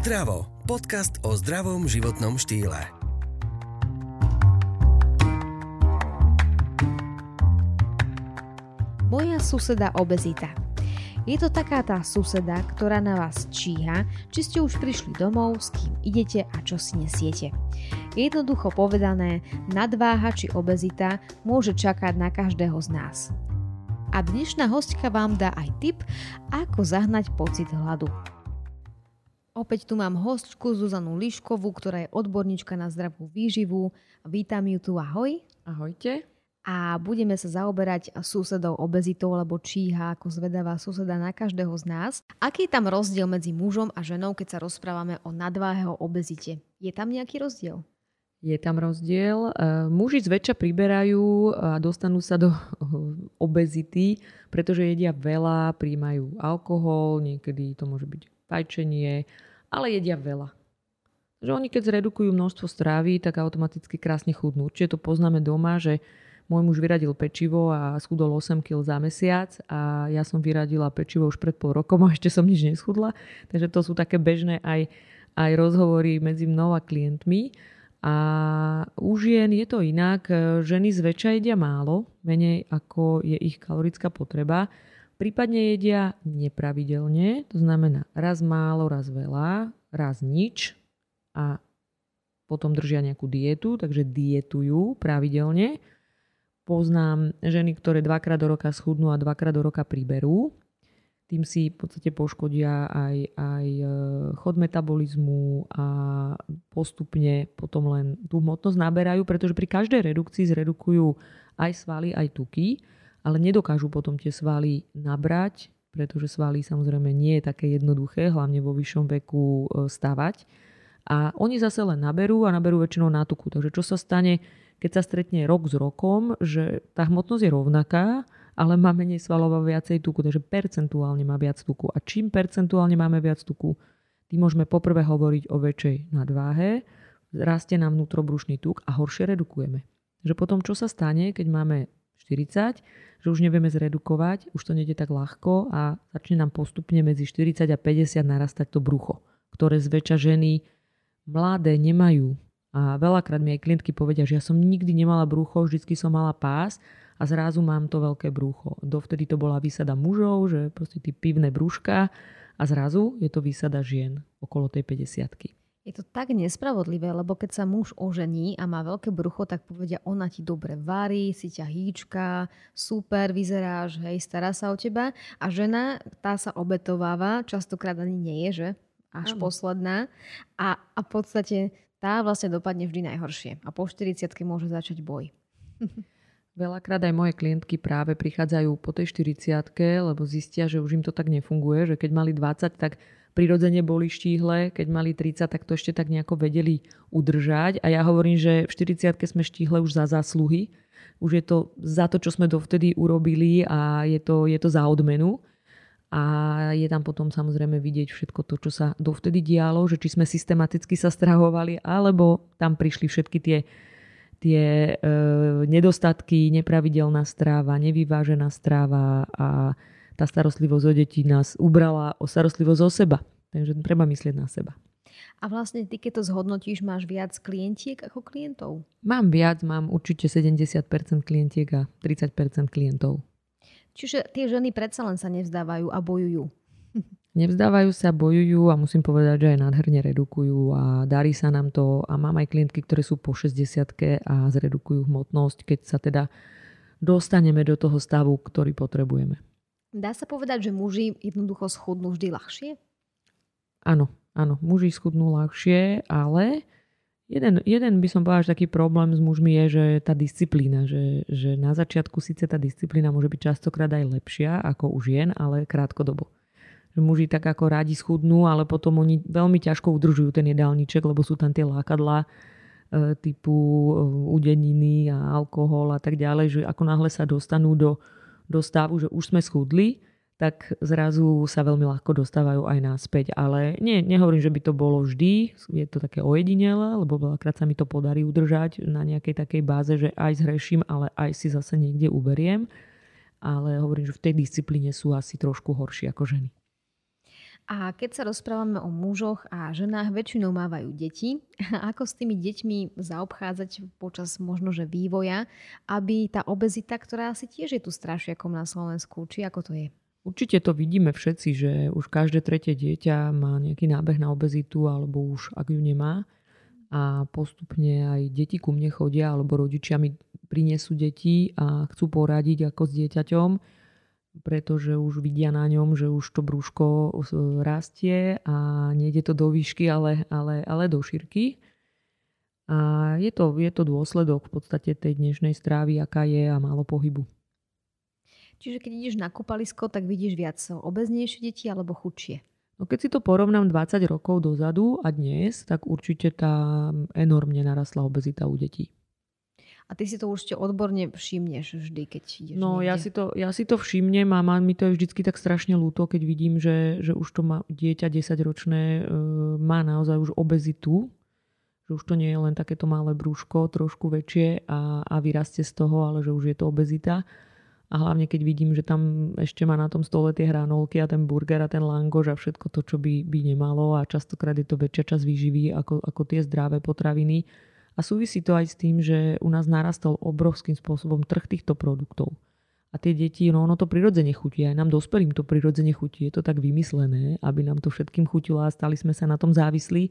Zdravo. Podcast o zdravom životnom štýle. Moja suseda obezita. Je to taká tá suseda, ktorá na vás číha, či ste už prišli domov, s kým idete a čo si nesiete. Jednoducho povedané, nadváha či obezita môže čakať na každého z nás. A dnešná hostka vám dá aj tip, ako zahnať pocit hladu. Opäť tu mám hostku Zuzanu Liškovú, ktorá je odborníčka na zdravú výživu. Vítam ju tu, ahoj. Ahojte. A budeme sa zaoberať susedou obezitou, lebo číha ako zvedavá suseda na každého z nás. Aký je tam rozdiel medzi mužom a ženou, keď sa rozprávame o nadváhe, o obezite? Je tam nejaký rozdiel? Je tam rozdiel. E, muži zväčša priberajú a dostanú sa do obezity, pretože jedia veľa, príjmajú alkohol, niekedy to môže byť fajčenie, ale jedia veľa. Že oni keď zredukujú množstvo strávy, tak automaticky krásne chudnú. Určite to poznáme doma, že môj muž vyradil pečivo a schudol 8 kg za mesiac a ja som vyradila pečivo už pred pol rokom a ešte som nič neschudla. Takže to sú také bežné aj, aj rozhovory medzi mnou a klientmi. A u žien je to inak. Ženy zväčša jedia málo, menej ako je ich kalorická potreba. Prípadne jedia nepravidelne, to znamená raz málo, raz veľa, raz nič a potom držia nejakú dietu, takže dietujú pravidelne. Poznám ženy, ktoré dvakrát do roka schudnú a dvakrát do roka priberú. Tým si v podstate poškodia aj, aj e, chod metabolizmu a postupne potom len tú hmotnosť naberajú, pretože pri každej redukcii zredukujú aj svaly, aj tuky ale nedokážu potom tie svaly nabrať, pretože svaly samozrejme nie je také jednoduché, hlavne vo vyššom veku e, stavať. A oni zase len naberú a naberú väčšinou nátuku. Takže čo sa stane, keď sa stretne rok s rokom, že tá hmotnosť je rovnaká, ale má menej svalov a viacej tuku, takže percentuálne má viac tuku. A čím percentuálne máme viac tuku, tým môžeme poprvé hovoriť o väčšej nadváhe, rastie nám vnútrobrušný tuk a horšie redukujeme. Že potom čo sa stane, keď máme 40, že už nevieme zredukovať, už to nejde tak ľahko a začne nám postupne medzi 40 a 50 narastať to brucho, ktoré zväčša ženy mladé nemajú. A veľakrát mi aj klientky povedia, že ja som nikdy nemala brucho, vždycky som mala pás a zrazu mám to veľké brucho. Dovtedy to bola výsada mužov, že proste tí pivné brúška a zrazu je to výsada žien okolo tej 50 je to tak nespravodlivé, lebo keď sa muž ožení a má veľké brucho, tak povedia, ona ti dobre varí, si ťa hýčka, super, vyzeráš, hej, stará sa o teba. A žena, tá sa obetováva, častokrát ani nie je, že? Až Am. posledná. A, a v podstate tá vlastne dopadne vždy najhoršie. A po 40 môže začať boj. Veľakrát aj moje klientky práve prichádzajú po tej 40 lebo zistia, že už im to tak nefunguje, že keď mali 20, tak prirodzene boli štíhle, keď mali 30, tak to ešte tak nejako vedeli udržať. A ja hovorím, že v 40 sme štíhle už za zásluhy. Už je to za to, čo sme dovtedy urobili a je to, je to za odmenu. A je tam potom samozrejme vidieť všetko to, čo sa dovtedy dialo, že či sme systematicky sa strahovali, alebo tam prišli všetky tie, tie e, nedostatky, nepravidelná stráva, nevyvážená stráva a tá starostlivosť o deti nás ubrala o starostlivosť o seba. Takže treba myslieť na seba. A vlastne ty, keď to zhodnotíš, máš viac klientiek ako klientov? Mám viac, mám určite 70% klientiek a 30% klientov. Čiže tie ženy predsa len sa nevzdávajú a bojujú. Nevzdávajú sa, bojujú a musím povedať, že aj nádherne redukujú a darí sa nám to a mám aj klientky, ktoré sú po 60 a zredukujú hmotnosť, keď sa teda dostaneme do toho stavu, ktorý potrebujeme. Dá sa povedať, že muži jednoducho schudnú vždy ľahšie? Áno, áno, muži schudnú ľahšie, ale jeden, jeden by som povedal, že taký problém s mužmi je, že tá disciplína, že, že na začiatku síce tá disciplína môže byť častokrát aj lepšia ako u žien, ale krátkodobo. Že muži tak ako rádi schudnú, ale potom oni veľmi ťažko udržujú ten jedálniček, lebo sú tam tie lákadlá e, typu e, udeniny a alkohol a tak ďalej, že ako náhle sa dostanú do do stavu, že už sme schudli, tak zrazu sa veľmi ľahko dostávajú aj náspäť. Ale nie, nehovorím, že by to bolo vždy, je to také ojedinele, lebo veľakrát sa mi to podarí udržať na nejakej takej báze, že aj zhreším, ale aj si zase niekde uberiem. Ale hovorím, že v tej disciplíne sú asi trošku horší ako ženy. A keď sa rozprávame o mužoch a ženách, väčšinou mávajú deti. Ako s tými deťmi zaobchádzať počas možno, vývoja, aby tá obezita, ktorá asi tiež je tu strašiakom na Slovensku, či ako to je? Určite to vidíme všetci, že už každé tretie dieťa má nejaký nábeh na obezitu alebo už ak ju nemá. A postupne aj deti ku mne chodia alebo rodičia mi prinesú deti a chcú poradiť ako s dieťaťom pretože už vidia na ňom, že už to brúško rastie a nejde to do výšky, ale, ale, ale do šírky. A je to, je to dôsledok v podstate tej dnešnej strávy, aká je a málo pohybu. Čiže keď ideš na kúpalisko, tak vidíš viac obeznejšie deti alebo chudšie? No keď si to porovnám 20 rokov dozadu a dnes, tak určite tá enormne narastla obezita u detí. A ty si to určite odborne všimneš vždy, keď ideš No ja si, to, ja si to všimnem a má, mi to je vždycky tak strašne ľúto, keď vidím, že, že už to má dieťa 10-ročné e, má naozaj už obezitu, že už to nie je len takéto malé brúško, trošku väčšie a, a vyrastie z toho, ale že už je to obezita. A hlavne keď vidím, že tam ešte má na tom stole tie hranolky a ten burger a ten langoš a všetko to, čo by, by nemalo a častokrát je to väčšia časť výživy ako, ako tie zdravé potraviny a súvisí to aj s tým, že u nás narastol obrovským spôsobom trh týchto produktov. A tie deti, no ono to prirodzene chutí, aj nám dospelým to prirodzene chutí. Je to tak vymyslené, aby nám to všetkým chutilo a stali sme sa na tom závislí.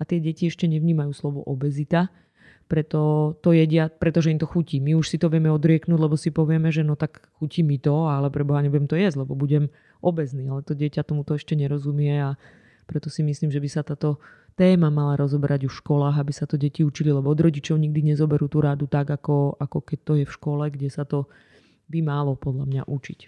A tie deti ešte nevnímajú slovo obezita, preto to jedia, pretože im to chutí. My už si to vieme odrieknúť, lebo si povieme, že no tak chutí mi to, ale preboha nebudem to jesť, lebo budem obezný. Ale to dieťa tomu to ešte nerozumie a preto si myslím, že by sa táto téma mala rozoberať už v školách, aby sa to deti učili, lebo od rodičov nikdy nezoberú tú rádu tak, ako, ako keď to je v škole, kde sa to by málo podľa mňa učiť.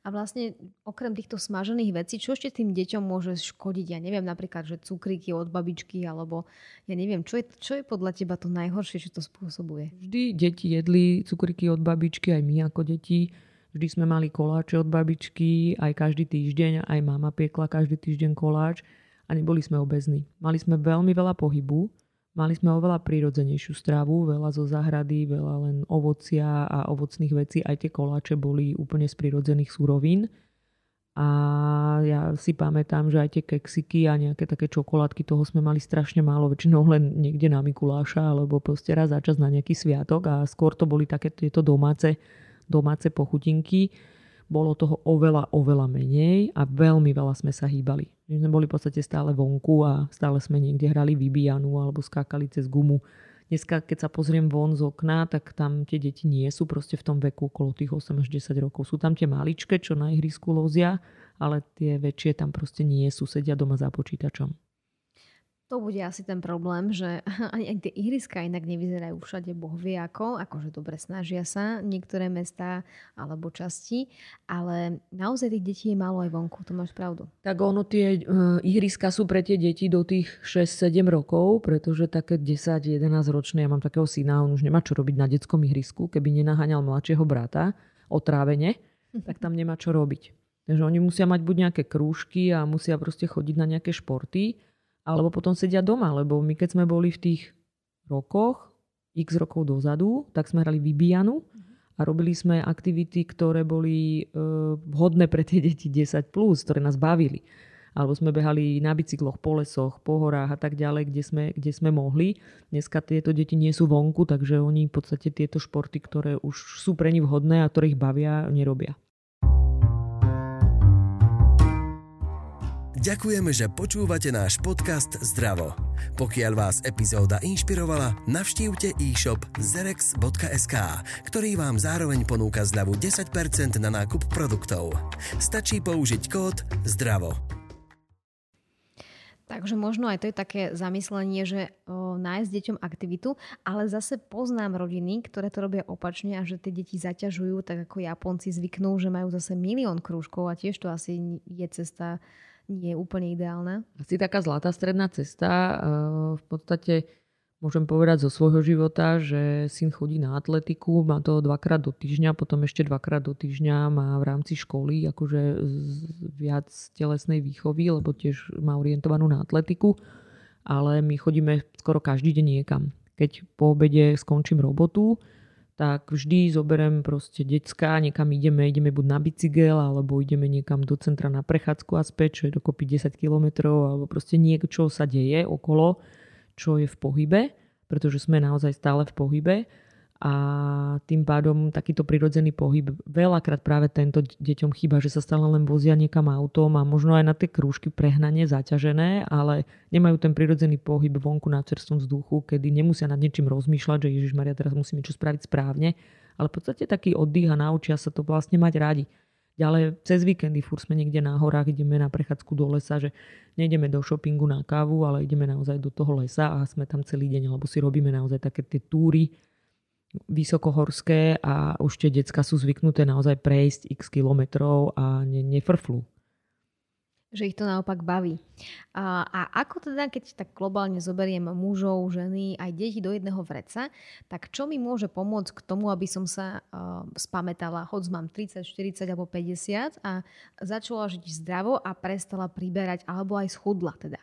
A vlastne okrem týchto smažených vecí, čo ešte tým deťom môže škodiť? Ja neviem, napríklad, že cukríky od babičky, alebo ja neviem, čo je, čo je podľa teba to najhoršie, čo to spôsobuje? Vždy deti jedli cukríky od babičky, aj my ako deti. Vždy sme mali koláče od babičky, aj každý týždeň, aj mama piekla každý týždeň koláč a neboli sme obezní. Mali sme veľmi veľa pohybu, mali sme oveľa prírodzenejšiu stravu, veľa zo zahrady, veľa len ovocia a ovocných vecí. Aj tie koláče boli úplne z prírodzených surovín. A ja si pamätám, že aj tie keksiky a nejaké také čokoládky, toho sme mali strašne málo, väčšinou len niekde na Mikuláša alebo proste raz za čas na nejaký sviatok a skôr to boli také tieto domáce, domáce pochutinky bolo toho oveľa, oveľa menej a veľmi veľa sme sa hýbali. My sme boli v podstate stále vonku a stále sme niekde hrali vybíjanu alebo skákali cez gumu. Dneska, keď sa pozriem von z okna, tak tam tie deti nie sú proste v tom veku okolo tých 8 až 10 rokov. Sú tam tie maličké, čo na ihrisku lozia, ale tie väčšie tam proste nie sú, sedia doma za počítačom. To bude asi ten problém, že ani, ani tie ihriska inak nevyzerajú všade boh vie ako, akože dobre snažia sa niektoré mestá alebo časti, ale naozaj tých detí je málo aj vonku, to máš pravdu. Tak ono tie uh, ihriska sú pre tie deti do tých 6-7 rokov, pretože také 10-11 ročné, ja mám takého syna, on už nemá čo robiť na detskom ihrisku, keby nenaháňal mladšieho brata otrávene, tak tam nemá čo robiť. Takže oni musia mať buď nejaké krúžky a musia proste chodiť na nejaké športy, alebo potom sedia doma, lebo my keď sme boli v tých rokoch, x rokov dozadu, tak sme hrali vybíjanu a robili sme aktivity, ktoré boli e, vhodné pre tie deti 10+, plus, ktoré nás bavili. Alebo sme behali na bicykloch po lesoch, po horách a tak ďalej, kde sme, kde sme mohli. Dneska tieto deti nie sú vonku, takže oni v podstate tieto športy, ktoré už sú pre nich vhodné a ktoré ich bavia, nerobia. Ďakujeme, že počúvate náš podcast Zdravo. Pokiaľ vás epizóda inšpirovala, navštívte e-shop zerex.sk, ktorý vám zároveň ponúka zľavu 10% na nákup produktov. Stačí použiť kód ZDRAVO. Takže možno aj to je také zamyslenie, že o, nájsť deťom aktivitu, ale zase poznám rodiny, ktoré to robia opačne a že tie deti zaťažujú, tak ako Japonci zvyknú, že majú zase milión krúžkov a tiež to asi je cesta nie je úplne ideálna. Asi taká zlatá stredná cesta. Eh, v podstate môžem povedať zo svojho života, že syn chodí na atletiku, má to dvakrát do týždňa, potom ešte dvakrát do týždňa má v rámci školy akože viac telesnej výchovy, lebo tiež má orientovanú na atletiku, ale my chodíme skoro každý deň niekam. Keď po obede skončím robotu, tak vždy zoberiem proste decka, niekam ideme, ideme buď na bicykel, alebo ideme niekam do centra na prechádzku a späť, čo je dokopy 10 km, alebo proste niečo sa deje okolo, čo je v pohybe, pretože sme naozaj stále v pohybe a tým pádom takýto prirodzený pohyb veľakrát práve tento deťom chýba, že sa stále len vozia niekam autom a možno aj na tie krúžky prehnane zaťažené, ale nemajú ten prirodzený pohyb vonku na čerstvom vzduchu, kedy nemusia nad niečím rozmýšľať, že Ježiš Maria teraz musíme čo spraviť správne, ale v podstate taký oddych a naučia sa to vlastne mať radi. Ďalej cez víkendy fur sme niekde na horách, ideme na prechádzku do lesa, že nejdeme do shoppingu na kávu, ale ideme naozaj do toho lesa a sme tam celý deň, lebo si robíme naozaj také tie túry, vysokohorské a už tie decka sú zvyknuté naozaj prejsť x kilometrov a ne, nefrflú. Že ich to naopak baví. A, a ako teda, keď tak globálne zoberiem mužov, ženy, aj deti do jedného vreca, tak čo mi môže pomôcť k tomu, aby som sa uh, spametala, hoď mám 30, 40 alebo 50 a začala žiť zdravo a prestala priberať, alebo aj schudla teda.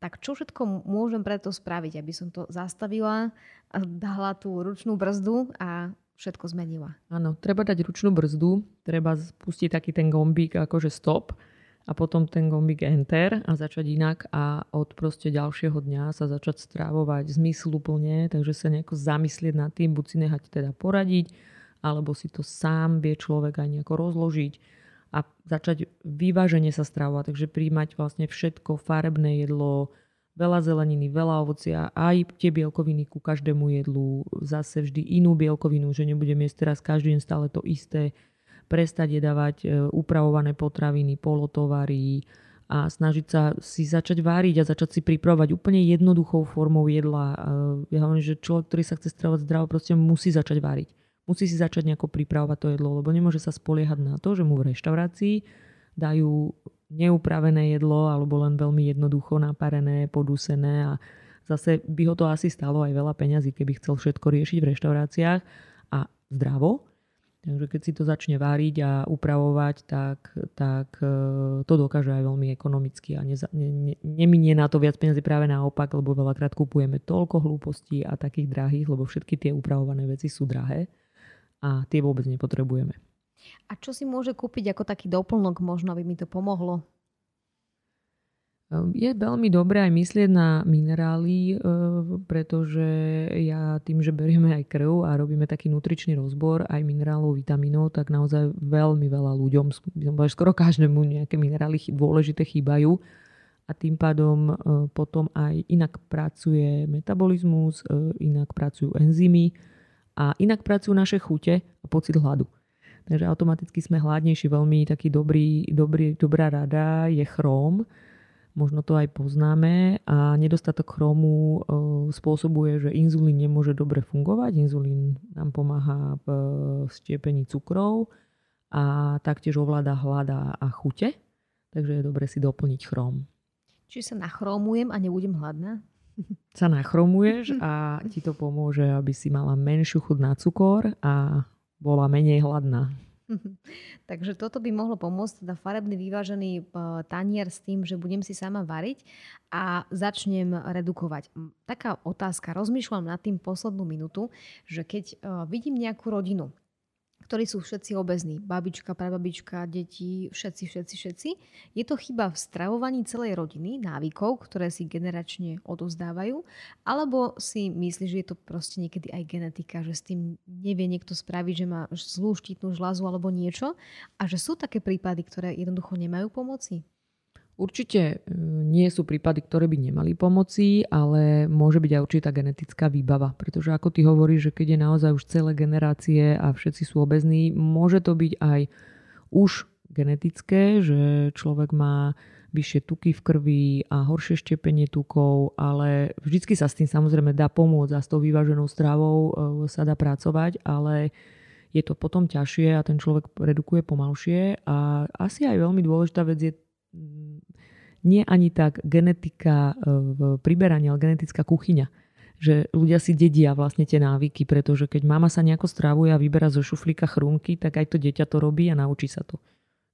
Tak čo všetko môžem preto spraviť, aby som to zastavila, dala tú ručnú brzdu a všetko zmenila. Áno, treba dať ručnú brzdu, treba spustiť taký ten gombík akože stop a potom ten gombík enter a začať inak a od proste ďalšieho dňa sa začať strávovať zmysluplne, takže sa nejako zamyslieť nad tým, buď si nehať teda poradiť, alebo si to sám vie človek aj nejako rozložiť a začať vyváženie sa stravovať, takže príjmať vlastne všetko, farebné jedlo, veľa zeleniny, veľa ovocia, aj tie bielkoviny ku každému jedlu, zase vždy inú bielkovinu, že nebudem jesť teraz každý deň stále to isté, prestať jedávať e, upravované potraviny, polotovary a snažiť sa si začať váriť a začať si pripravovať úplne jednoduchou formou jedla. E, ja hovorím, že človek, ktorý sa chce stravovať zdravo, proste musí začať váriť. Musí si začať nejako pripravovať to jedlo, lebo nemôže sa spoliehať na to, že mu v reštaurácii dajú neupravené jedlo alebo len veľmi jednoducho naparené, podusené a zase by ho to asi stalo aj veľa peňazí, keby chcel všetko riešiť v reštauráciách a zdravo. Takže keď si to začne váriť a upravovať, tak, tak e, to dokáže aj veľmi ekonomicky a neza, ne, ne, neminie na to viac peniazy práve naopak, lebo veľakrát kupujeme toľko hlúpostí a takých drahých, lebo všetky tie upravované veci sú drahé a tie vôbec nepotrebujeme. A čo si môže kúpiť ako taký doplnok, možno by mi to pomohlo? Ehm, je veľmi dobré aj myslieť na minerály, ehm, pretože ja tým, že berieme aj krv a robíme taký nutričný rozbor aj minerálov, vitamínov, tak naozaj veľmi veľa ľuďom, skoro každému nejaké minerály dôležité chýbajú a tým pádom ehm, potom aj inak pracuje metabolizmus, inak pracujú enzymy a inak pracujú naše chute a pocit hladu. Takže automaticky sme hladnejší. Veľmi taký dobrý, dobrý, dobrá rada je chróm. Možno to aj poznáme a nedostatok chromu e, spôsobuje, že inzulín nemôže dobre fungovať. Inzulín nám pomáha v stiepení cukrov a taktiež ovláda hlada a chute. Takže je dobre si doplniť chróm. Čiže sa nachromujem a nebudem hladná? Sa nachromuješ a ti to pomôže, aby si mala menšiu chud na cukor a bola menej hladná. Takže toto by mohlo pomôcť, teda farebný vyvážený e, tanier s tým, že budem si sama variť a začnem redukovať. Taká otázka, rozmýšľam nad tým poslednú minútu, že keď e, vidím nejakú rodinu, ktorí sú všetci obezní. Babička, prababička, deti, všetci, všetci, všetci. Je to chyba v stravovaní celej rodiny, návykov, ktoré si generačne odozdávajú, alebo si myslí, že je to proste niekedy aj genetika, že s tým nevie niekto spraviť, že má zlú štítnu žľazu alebo niečo a že sú také prípady, ktoré jednoducho nemajú pomoci? Určite e, nie sú prípady, ktoré by nemali pomoci, ale môže byť aj určitá genetická výbava. Pretože ako ty hovoríš, že keď je naozaj už celé generácie a všetci sú obezní, môže to byť aj už genetické, že človek má vyššie tuky v krvi a horšie štepenie tukov, ale vždycky sa s tým samozrejme dá pomôcť a s tou vyváženou stravou e, sa dá pracovať, ale je to potom ťažšie a ten človek redukuje pomalšie a asi aj veľmi dôležitá vec je nie ani tak genetika e, v priberaní, ale genetická kuchyňa. Že ľudia si dedia vlastne tie návyky, pretože keď mama sa nejako strávuje a vyberá zo šuflíka chrumky, tak aj to dieťa to robí a naučí sa to.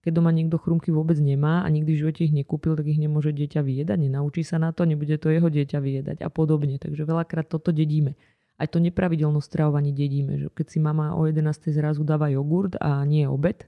Keď doma niekto chrumky vôbec nemá a nikdy v živote ich nekúpil, tak ich nemôže dieťa vyjedať, nenaučí sa na to, nebude to jeho dieťa vyjedať a podobne. Takže veľakrát toto dedíme. aj to nepravidelné stravovanie dedíme. Že keď si mama o 11. zrazu dáva jogurt a nie obed,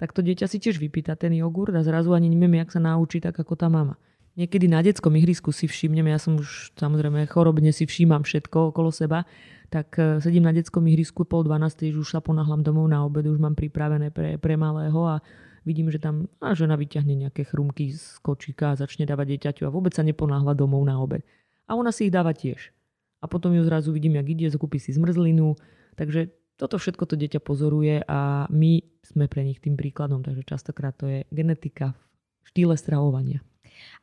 tak to dieťa si tiež vypýta ten jogurt a zrazu ani neviem, jak sa naučí tak ako tá mama. Niekedy na detskom ihrisku si všimnem, ja som už samozrejme chorobne si všímam všetko okolo seba, tak e, sedím na detskom ihrisku pol 12. už sa ponáhľam domov na obed, už mám pripravené pre, pre malého a vidím, že tam a žena vyťahne nejaké chrumky z kočíka a začne dávať dieťaťu a vôbec sa neponáhľa domov na obed. A ona si ich dáva tiež a potom ju zrazu vidím, jak ide, zakúpi si zmrzlinu. Takže toto všetko to dieťa pozoruje a my sme pre nich tým príkladom, takže častokrát to je genetika v štýle stravovania.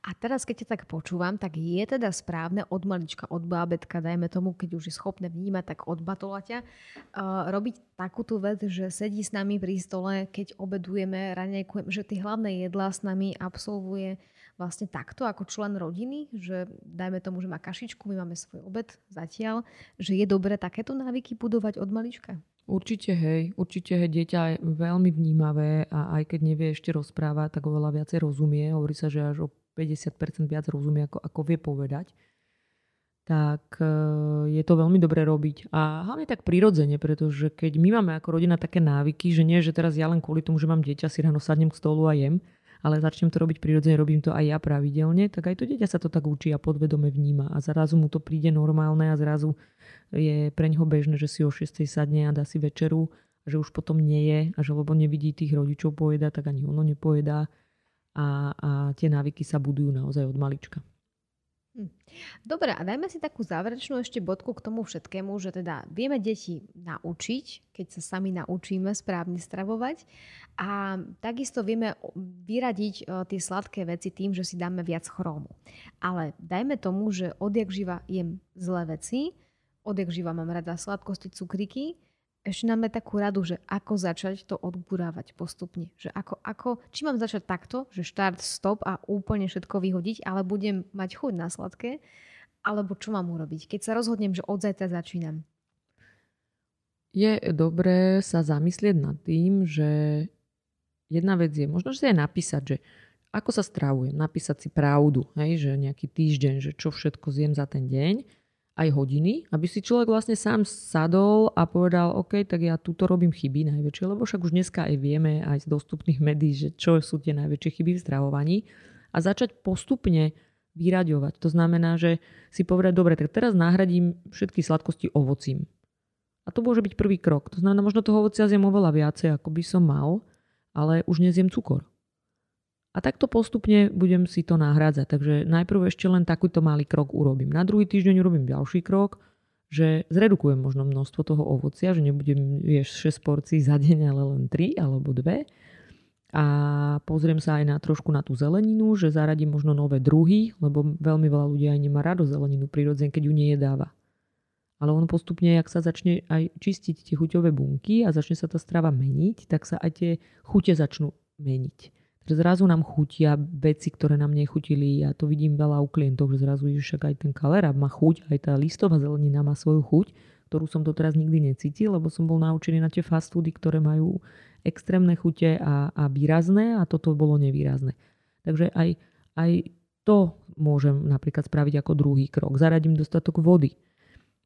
A teraz, keď ťa tak počúvam, tak je teda správne od malička, od bábetka, dajme tomu, keď už je schopné vnímať, tak od batolaťa, uh, robiť takúto vec, že sedí s nami pri stole, keď obedujeme, raňajkujeme, že tie hlavné jedlá s nami absolvuje vlastne takto ako člen rodiny, že dajme tomu, že má kašičku, my máme svoj obed zatiaľ, že je dobré takéto návyky budovať od malička? Určite hej, určite hej, dieťa je veľmi vnímavé a aj keď nevie ešte rozprávať, tak oveľa viacej rozumie. Hovorí sa, že až o 50% viac rozumie, ako, ako vie povedať. Tak e, je to veľmi dobré robiť. A hlavne tak prirodzene, pretože keď my máme ako rodina také návyky, že nie, že teraz ja len kvôli tomu, že mám dieťa, si ráno sadnem k stolu a jem, ale začnem to robiť prirodzene, robím to aj ja pravidelne, tak aj to dieťa sa to tak učí a podvedome vníma a zrazu mu to príde normálne a zrazu je pre ňoho bežné, že si o 6 sadne a dá si večeru že už potom nie je a že lebo nevidí tých rodičov pojeda, tak ani ono nepojedá a, a tie návyky sa budujú naozaj od malička. Hm. Dobre, a dajme si takú záverečnú ešte bodku k tomu všetkému, že teda vieme deti naučiť, keď sa sami naučíme správne stravovať a takisto vieme vyradiť e, tie sladké veci tým, že si dáme viac chrómu. Ale dajme tomu, že odjak živa jem zlé veci, odjak živa mám rada sladkosti, cukriky, ešte máme takú radu, že ako začať to odburávať postupne. Že ako, ako, či mám začať takto, že štart, stop a úplne všetko vyhodiť, ale budem mať chuť na sladké, alebo čo mám urobiť, keď sa rozhodnem, že od zajtra začínam. Je dobré sa zamyslieť nad tým, že jedna vec je, možno si aj napísať, že ako sa stravujem, napísať si pravdu, hej, že nejaký týždeň, že čo všetko zjem za ten deň aj hodiny, aby si človek vlastne sám sadol a povedal, OK, tak ja túto robím chyby najväčšie, lebo však už dneska aj vieme aj z dostupných médií, že čo sú tie najväčšie chyby v stravovaní a začať postupne vyraďovať. To znamená, že si povedať, dobre, tak teraz nahradím všetky sladkosti ovocím. A to môže byť prvý krok. To znamená, možno toho ovocia zjem oveľa viacej, ako by som mal, ale už nezjem cukor. A takto postupne budem si to nahrádzať. Takže najprv ešte len takýto malý krok urobím. Na druhý týždeň urobím ďalší krok, že zredukujem možno množstvo toho ovocia, že nebudem jesť 6 porcií za deň, ale len 3 alebo 2. A pozriem sa aj na trošku na tú zeleninu, že zaradím možno nové druhy, lebo veľmi veľa ľudí aj nemá rado zeleninu prirodzene, keď ju nejedáva. Ale on postupne, ak sa začne aj čistiť tie chuťové bunky a začne sa tá strava meniť, tak sa aj tie chute začnú meniť zrazu nám chutia veci, ktoré nám nechutili. Ja to vidím veľa u klientov, že zrazu však aj ten kalera má chuť, aj tá listová zelenina má svoju chuť, ktorú som doteraz nikdy necítil, lebo som bol naučený na tie fast foody, ktoré majú extrémne chute a, a výrazné a toto bolo nevýrazné. Takže aj, aj to môžem napríklad spraviť ako druhý krok. Zaradím dostatok vody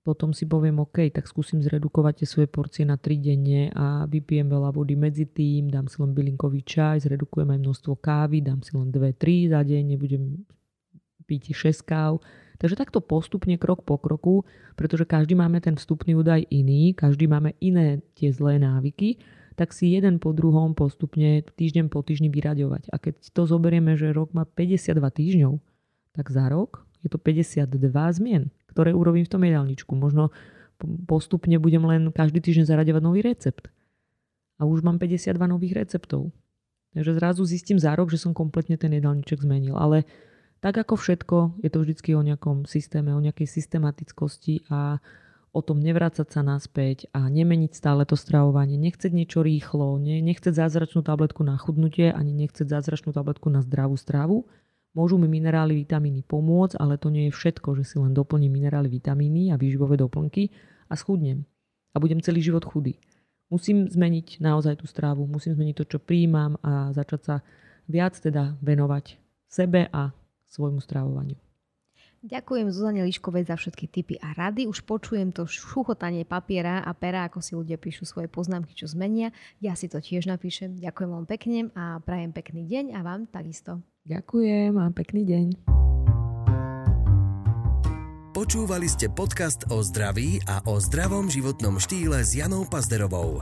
potom si poviem, OK, tak skúsim zredukovať tie svoje porcie na 3 denne a vypijem veľa vody medzi tým, dám si len bylinkový čaj, zredukujem aj množstvo kávy, dám si len 2-3 za deň, nebudem piť 6 káv. Takže takto postupne, krok po kroku, pretože každý máme ten vstupný údaj iný, každý máme iné tie zlé návyky, tak si jeden po druhom postupne týždeň po týždni vyraďovať. A keď to zoberieme, že rok má 52 týždňov, tak za rok je to 52 zmien ktoré urobím v tom jedálničku. Možno postupne budem len každý týždeň zaraďovať nový recept. A už mám 52 nových receptov. Takže zrazu zistím za rok, že som kompletne ten jedálniček zmenil. Ale tak ako všetko, je to vždycky o nejakom systéme, o nejakej systematickosti a o tom nevrácať sa naspäť a nemeniť stále to stravovanie, nechceť niečo rýchlo, ne, nechceť zázračnú tabletku na chudnutie, ani nechceť zázračnú tabletku na zdravú stravu, Môžu mi minerály, vitamíny pomôcť, ale to nie je všetko, že si len doplním minerály, vitamíny a výživové doplnky a schudnem. A budem celý život chudý. Musím zmeniť naozaj tú strávu, musím zmeniť to, čo príjmam a začať sa viac teda venovať sebe a svojmu stravovaniu. Ďakujem Zuzane Liškovej za všetky tipy a rady. Už počujem to šuchotanie papiera a pera, ako si ľudia píšu svoje poznámky, čo zmenia. Ja si to tiež napíšem. Ďakujem vám pekne a prajem pekný deň a vám takisto. Ďakujem a pekný deň. Počúvali ste podcast o zdraví a o zdravom životnom štýle s Janou Pazderovou.